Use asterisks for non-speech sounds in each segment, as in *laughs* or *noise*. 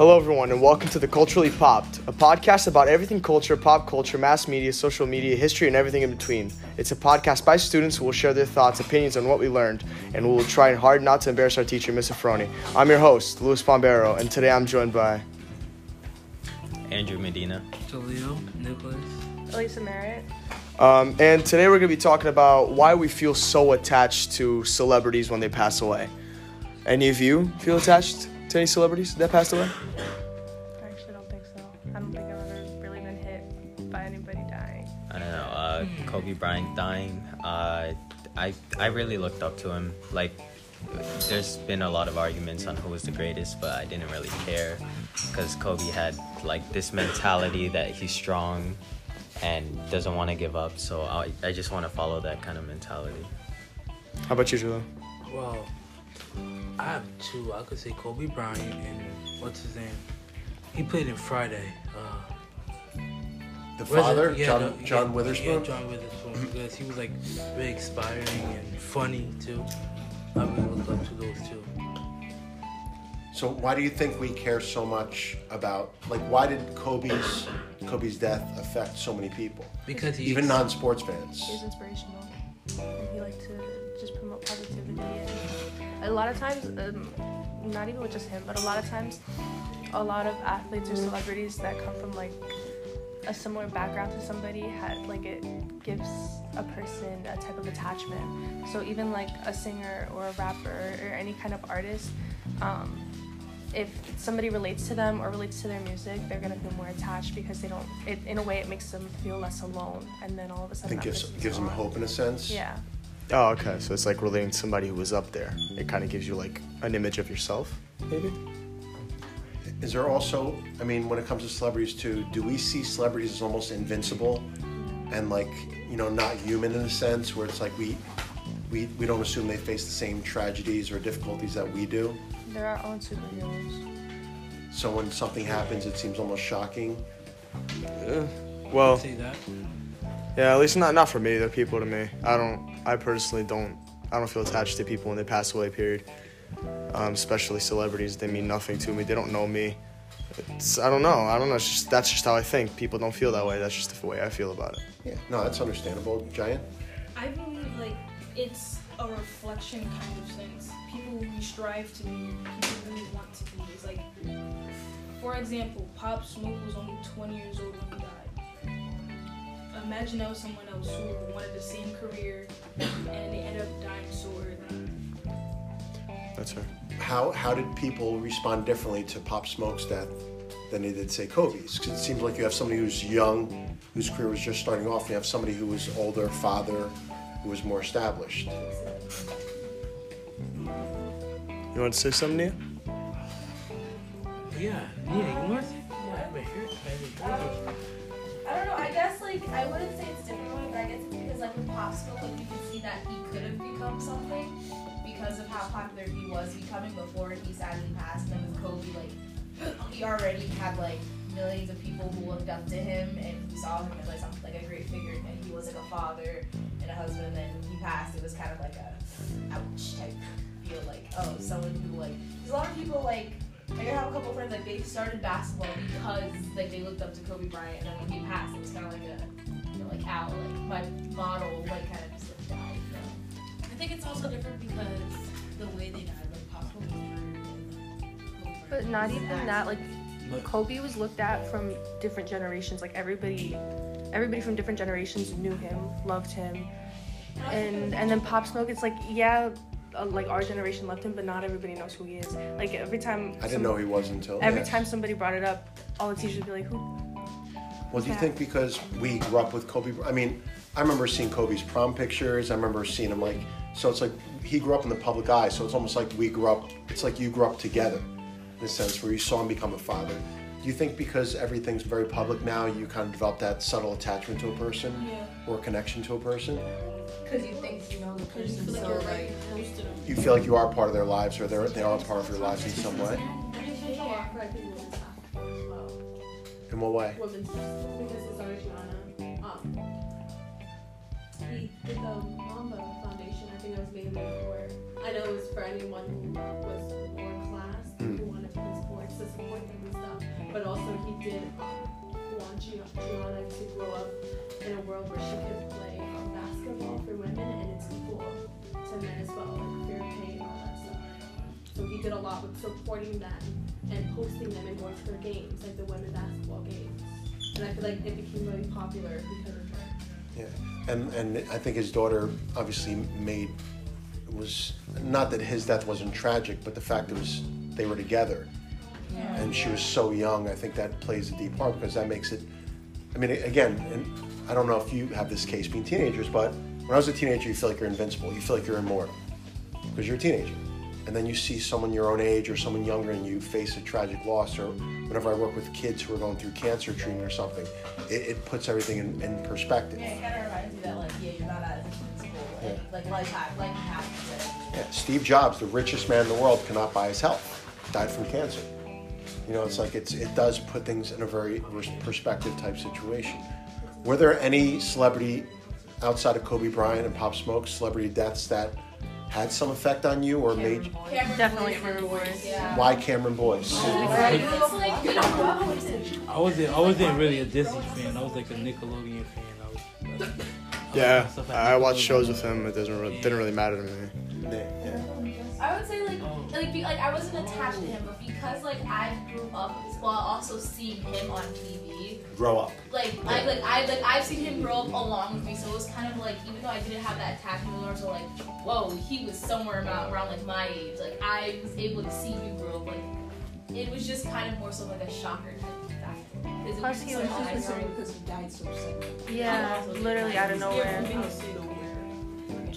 Hello, everyone, and welcome to the Culturally Popped, a podcast about everything culture, pop culture, mass media, social media, history, and everything in between. It's a podcast by students who will share their thoughts, opinions on what we learned, and we will try hard not to embarrass our teacher, Miss Ferroni. I'm your host, Luis Bombero, and today I'm joined by Andrew Medina. Jahleel, Nicholas. Alyssa Merritt. Um, and today we're going to be talking about why we feel so attached to celebrities when they pass away. Any of you feel attached to any celebrities that passed away? I actually don't think so. I don't think I've ever really been hit by anybody dying. I don't know. Uh, Kobe Bryant dying. Uh, I I really looked up to him. Like, there's been a lot of arguments on who was the greatest, but I didn't really care because Kobe had like this mentality that he's strong and doesn't want to give up. So I I just want to follow that kind of mentality. How about you, Julio? Well, I have two. I could say Kobe Bryant and what's his name? He played in Friday. Uh, The where's it? father, Yeah, John, the- John yeah, Witherspoon. Yeah, John Witherspoon. because he was like very inspiring and funny too. I really look up to those two. So why do you think we care so much about like why did Kobe's Kobe's death affect so many people? Because he Even non-sports fans. He was inspirational. And he liked to just promote positivity. And a lot of times, um, not even with just him, but a lot of times, a lot of athletes or celebrities that come from like a similar background to somebody had like it gives a person a type of attachment. So even like a singer or a rapper or any kind of artist, um, if somebody relates to them or relates to their music, they're gonna feel more attached because they don't. It, in a way, it makes them feel less alone, and then all of a sudden, think that gives gives them hope in a sense. Yeah, Oh, okay. So it's like relating to somebody who was up there. It kind of gives you like an image of yourself, maybe. Is there also, I mean, when it comes to celebrities too, do we see celebrities as almost invincible and like, you know, not human in a sense where it's like we we, we don't assume they face the same tragedies or difficulties that we do. they're our own superheroes. So when something happens it seems almost shocking. Well, say that. yeah. At least not not for me. They're people to me. I don't. I personally don't. I don't feel attached to people when they pass away. Period. Um, especially celebrities. They mean nothing to me. They don't know me. It's, I don't know. I don't know. It's just that's just how I think. People don't feel that way. That's just the way I feel about it. Yeah. No, that's understandable, Giant. I believe like it's a reflection kind of sense. People we strive to be, people who we want to be. It's like, for example, Pop Smoke was only 20 years old when he died. Imagine that was someone else who wanted the same career and they ended up dying so early. That's her. how how did people respond differently to Pop Smoke's death than they did say Kobe's? Because it seems like you have somebody who's young, whose career was just starting off, and you have somebody who was older, father, who was more established. You want to say something, Nia? Yeah, yeah. You want to? Yeah, I haven't heard. I haven't heard it. I don't know. I guess like I wouldn't say it's different, guess it's because like with Pop Smoke, like you can see that he could have become something because of how popular he was becoming before he sadly passed. And with Kobe, like he already had like millions of people who looked up to him and saw him as like something like a great figure, and he was like a father and a husband. And then he passed, it was kind of like a ouch type feel, like oh someone who like. A lot of people like like I have a couple friends like they started basketball because like they looked up to Kobe Bryant and then when he passed it was kind of like a you know, like out like my model like kind of just like died. You know? I think it's also different because the way they died, like Pop Smoke was murdered. But not even that. Like Kobe was looked at from different generations. Like everybody, everybody from different generations knew him, loved him, and and then Pop Smoke. It's like yeah. Uh, like our generation loved him, but not everybody knows who he is. Like every time, I didn't know he was until Every yeah. time somebody brought it up, all the teachers would be like, "Who?" Well, do you Yeah. think because we grew up with Kobe? I mean, I remember seeing Kobe's prom pictures. I remember seeing him like. So it's like he grew up in the public eye. So it's almost like we grew up. It's like you grew up together, in a sense where you saw him become a father. Do you think because everything's very public now, you kind of develop that subtle attachment to a person Yeah. or connection to a person? Because you think you know the Because you person feel like so you're like right close. You feel like you are part of their lives, or they're they are part of your lives in some way. In what way? women's because his daughter Gianna, um, he did the Mamba Foundation. I think I was mainly for. I know it was for anyone also he did um, want Gi- Gianna to grow up in a world where she could play basketball for women and it's equal to men as well, like fair pay and all that stuff. So he did a lot with supporting them and hosting them in more of her games, like the women basketball games. And I feel like it became really popular because of her. Yeah, and and I think his daughter obviously made was not that his death wasn't tragic, but the fact it was they were together, and she was so young. I think that plays a deep part because that makes it. I mean, again, and I don't know if you have this case being teenagers, but when I was a teenager, you feel like you're invincible. You feel like you're immortal because you're a teenager. And then you see someone your own age or someone younger and you face a tragic loss. Or whenever I work with kids who are going through cancer treatment or something, it, it puts everything in, in perspective. Yeah, it kind of reminds you that like yeah, you're not as invincible. Like, Yeah. like life hap- life happens. Yeah, Steve Jobs, the richest man in the world, cannot buy his health. Died from cancer. You know, it's like it's it does put things in a very perspective type situation. Were there any celebrity outside of Kobe Bryant and Pop Smoke celebrity deaths that had some effect on you or made you, Cameron Definitely Boyce, Cameron Boyce. Yeah. why Cameron Boyce? Right? It's like you know, I wasn't. I wasn't really a Disney fan. I was like a Nickelodeon fan. I was. Yeah, Stuff like I watched shows with him. It doesn't really, didn't really matter to me. Yeah, yeah. I would say like like be, like I wasn't attached to him, but because like I grew up while also seeing him on TV, Grow up. like I like I like I've seen him grow up along with me, so it was kind of like even though I didn't have that attachment, it was also like whoa, he was somewhere around, around like my age. Like I was able to see you grow up. Like it was just kind of more so like a shocker type factor. 'Cause it Plus, he was just nice. because he died so suddenly. Yeah, literally out of nowhere.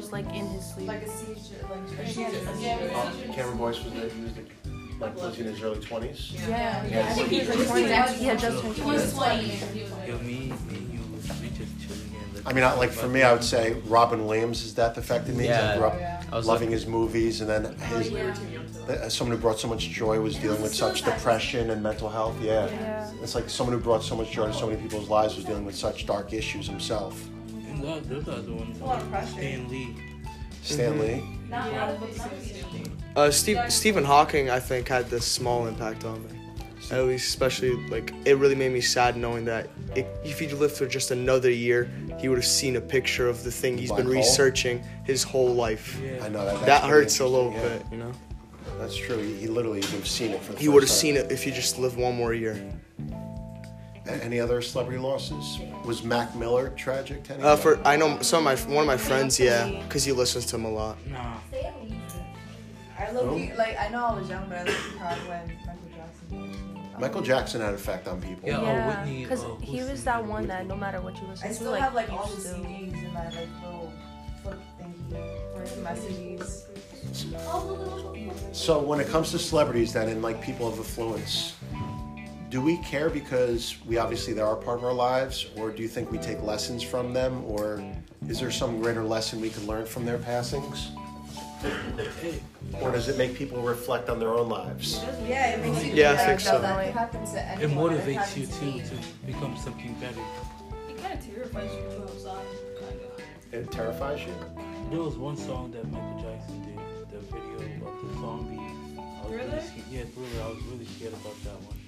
Just like in his sleep. like a seizure, like a Yeah, seizure. yeah, Cameron Boyce was, the, he was the, like was in his early twenties? Yeah, Yeah, I think he was Twenty. like He had just turned He was 20. 20. He was Yo, me, me, you, we just chilling and. I mean, I, like for me, I would say Robin Williams' death affected me. 'cause I Yeah. grew up Yeah. I was loving looking, his movies, and then his We were too young for that. uh, someone who brought so much joy was dealing with such depression and mental health. Yeah. Yeah. it's like someone who brought so much joy to so many people's lives was dealing with such dark issues himself. And that, there's the other one. a lot of pressure. Stan Lee. Stan Mhm. Lee. Not, Yeah, not a books big, not a are big stupid. Uh, Steve, Stephen Hawking, I think, had this small impact on me. At least, especially like it really made me sad knowing that it, if he'd lived for just another year, he would have seen a picture of the thing he's Black been hole? researching his whole life. Yeah. I know that. That hurts a little interesting, bit, you know. That's true. He, he literally would have seen it for the He would have seen it if he just lived one more year. A- Any other celebrity losses? Was Mac Miller tragic to Uh, anyone? for I know some of my one of my friends, yeah, because he listens to him a lot. Nah. I low key, like I know I was young, but I low key cried when Michael Jackson died. Michael Jackson had an effect on people. Yeah. Oh, Yeah, Whitney, because uh, he was that one that no matter what you listen to. I to, still like, have like all the still- CDs in my like little flip thingy, or in my CDs. So when it comes to celebrities, then and like people of affluence, do we care because we obviously they are part of our lives, or do you think we take lessons from them, or is there some greater lesson we can learn from their passings? Or does it make people reflect on their own lives? Yeah, it makes you. Yeah, I think so. That could happen to It motivates happened you to too to become something better. It kind of terrifies you too outside, kind of. It terrifies you. There was one song that Michael Jackson did, the video of the zombies. I was really scared. Yeah, Thriller. I was really scared about that one.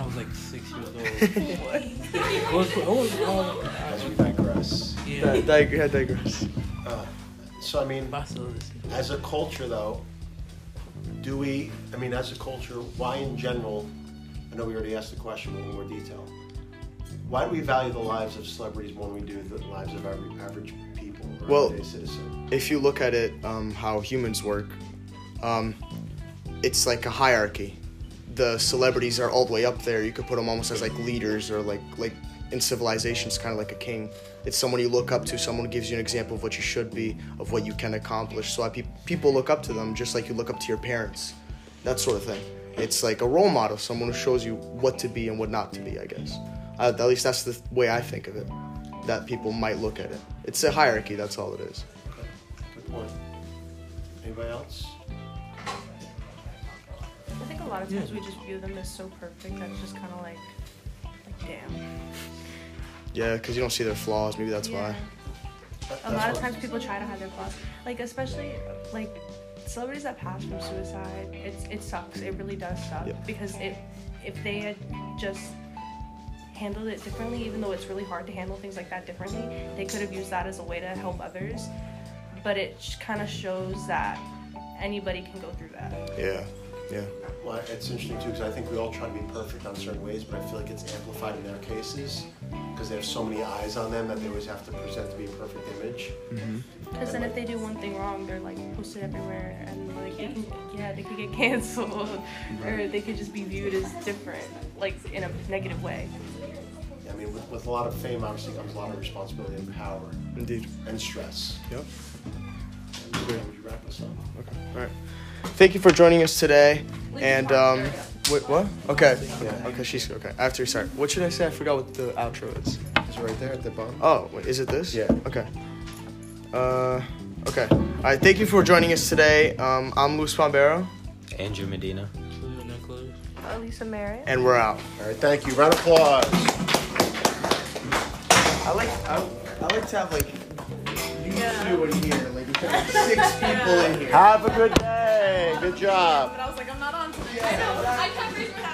I was like six years old. *laughs* it was, it was, um, As we digress. yeah. Yeah, dig- yeah, digress. Uh, so I mean, as a culture, though, do we? I mean, as a culture, why in general? I know we already asked the question, but in more detail. Why do we value the lives of celebrities more than we do the lives of every average people or Well- everyday citizen? if you look at it, um, how humans work, um, it's like a hierarchy. The celebrities are all the way up there. You could put them almost as like leaders or like like in civilization, it's kind of like a king. It's someone you look up to, someone gives you an example of what you should be, of what you can accomplish. So I, pe- people look up to them just like you look up to your parents, that sort of thing. It's like a role model, someone who shows you what to be and what not to be. I guess. Uh, at least that's the way I think of it. That people might look at it. It's a hierarchy. That's all it is. Good point. Anybody else? I think a lot of times we just view them as so perfect that it's just kind of like, like damn. Yeah, because you don't see their flaws. Maybe that's Yeah. why. That- A that's lot of times people try to hide their flaws, like especially like celebrities that pass from suicide. It's it sucks. It really does suck Yeah. because it if they had just handled it differently, even though it's really hard to handle things like that differently. They could have used that as a way to help others, but it kind of shows that anybody can go through that. Yeah, yeah. Well, it's interesting too because I think we all try to be perfect on certain ways, but I feel like it's amplified in their cases because they have so many eyes on them that they always have to present to be a perfect image. Mm-hmm. Because then if they do one thing wrong, they're like posted everywhere, and like they can, yeah, they could get *laughs* canceled, or they could just be viewed as different, like in a negative way. I mean, with, with a lot of fame, obviously comes a lot of responsibility and power Indeed. and stress. Yep. And uh, where would you wrap us up? Okay. All right. Thank you for joining us today. And um, wait, what? Okay. Yeah. Okay. She's okay. After we start, what should I say? I forgot what the outro is. Is it right there at the bottom? Oh, wait, is it this? Yeah. Okay. Uh, okay. All right. Thank you for joining us today. Um, I'm Luis Bombero, Andrew Medina. Julio Nicholas. Alyssa Merritt. and we're out. All right, thank you. Round of applause. I like I, I like to have like you two in here, like we have like six people in here. Have a good day. Good job. But I was like, I'm not on today. I know. I kept raising my.